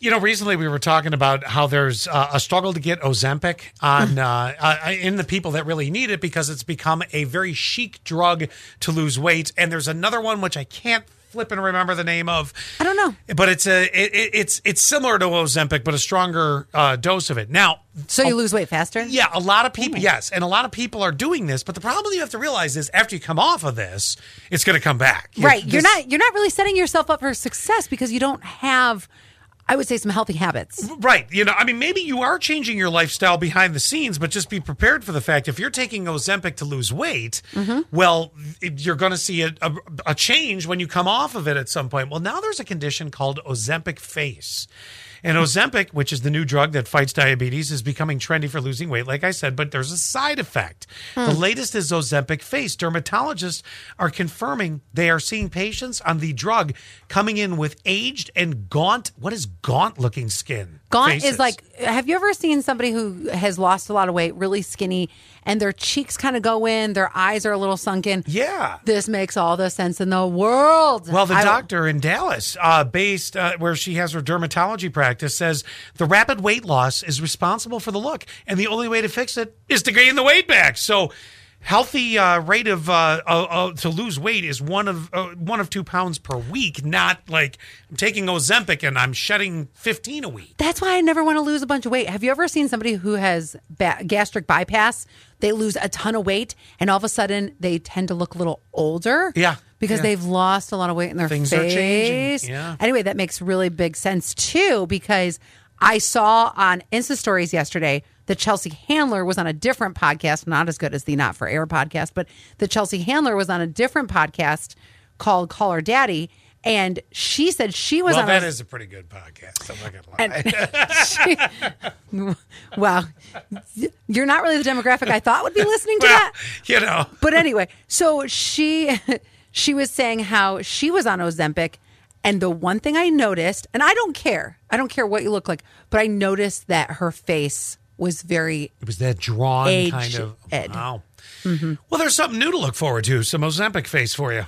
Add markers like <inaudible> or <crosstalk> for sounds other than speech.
You know, recently we were talking about how there's uh, a struggle to get Ozempic on <laughs> uh, uh, in the people that really need it because it's become a very chic drug to lose weight. And there's another one which I can't flip and remember the name of. I don't know. But it's a it, it- it's it's similar to Ozempic, but a stronger uh, dose of it. Now, So you lose weight faster? yeah, a lot of people, yes, and a lot of people are doing this. But the problem you have to realize is after you come off of this, it's going to come back. Right. You're This- not you're not really setting yourself up for success because you don't have I would say some healthy habits. Right. You know, I mean, maybe you are changing your lifestyle behind the scenes, but just be prepared for the fact if you're taking Ozempic to lose weight, Mm-hmm. well, you're going to see a, a, a change when you come off of it at some point. Well, now there's a condition called Ozempic face. And Ozempic, which is the new drug that fights diabetes, is becoming trendy for losing weight, like I said, but there's a side effect. The hmm. latest is Ozempic face. Dermatologists are confirming they are seeing patients on the drug coming in with aged and gaunt, what is gaunt looking skin? Gaunt Faces. is like have you ever seen somebody who has lost a lot of weight, really skinny, and their cheeks kind of go in, their eyes are a little sunken? Yeah. This makes all the sense in the world. Well, the I- doctor in Dallas, uh, based uh, where she has her dermatology practice, says the rapid weight loss is responsible for the look, and the only way to fix it is to gain the weight back. So, healthy uh, rate of uh, uh, uh, to lose weight is one of uh, one of two pounds per week, not like I'm taking Ozempic and I'm shedding 15 a week. That's why I never want to lose a bunch of weight. Have you ever seen somebody who has ba- gastric bypass? They lose a ton of weight, and all of a sudden they tend to look a little older. Yeah, because yeah. they've lost a lot of weight in their Things are face. changing, yeah. Anyway, that makes really big sense too because I saw on Insta stories yesterday that Chelsea Handler was on a different podcast, not as good as the Not for Air podcast, but the Chelsea Handler was on a different podcast called Call Her Daddy. And she said she was Well, on that a, is a pretty good podcast. I'm not gonna lie. <laughs> Well, you're not really the demographic I thought would be listening to well, that. you know. But anyway, so she she was saying how she was on Ozempic and the one thing I noticed, and I don't care. I don't care what you look like, but I noticed that her face was very It was that drawn kind of Ed. wow. Mm-hmm. Well, there's something new to look forward to. Some Ozempic face for you.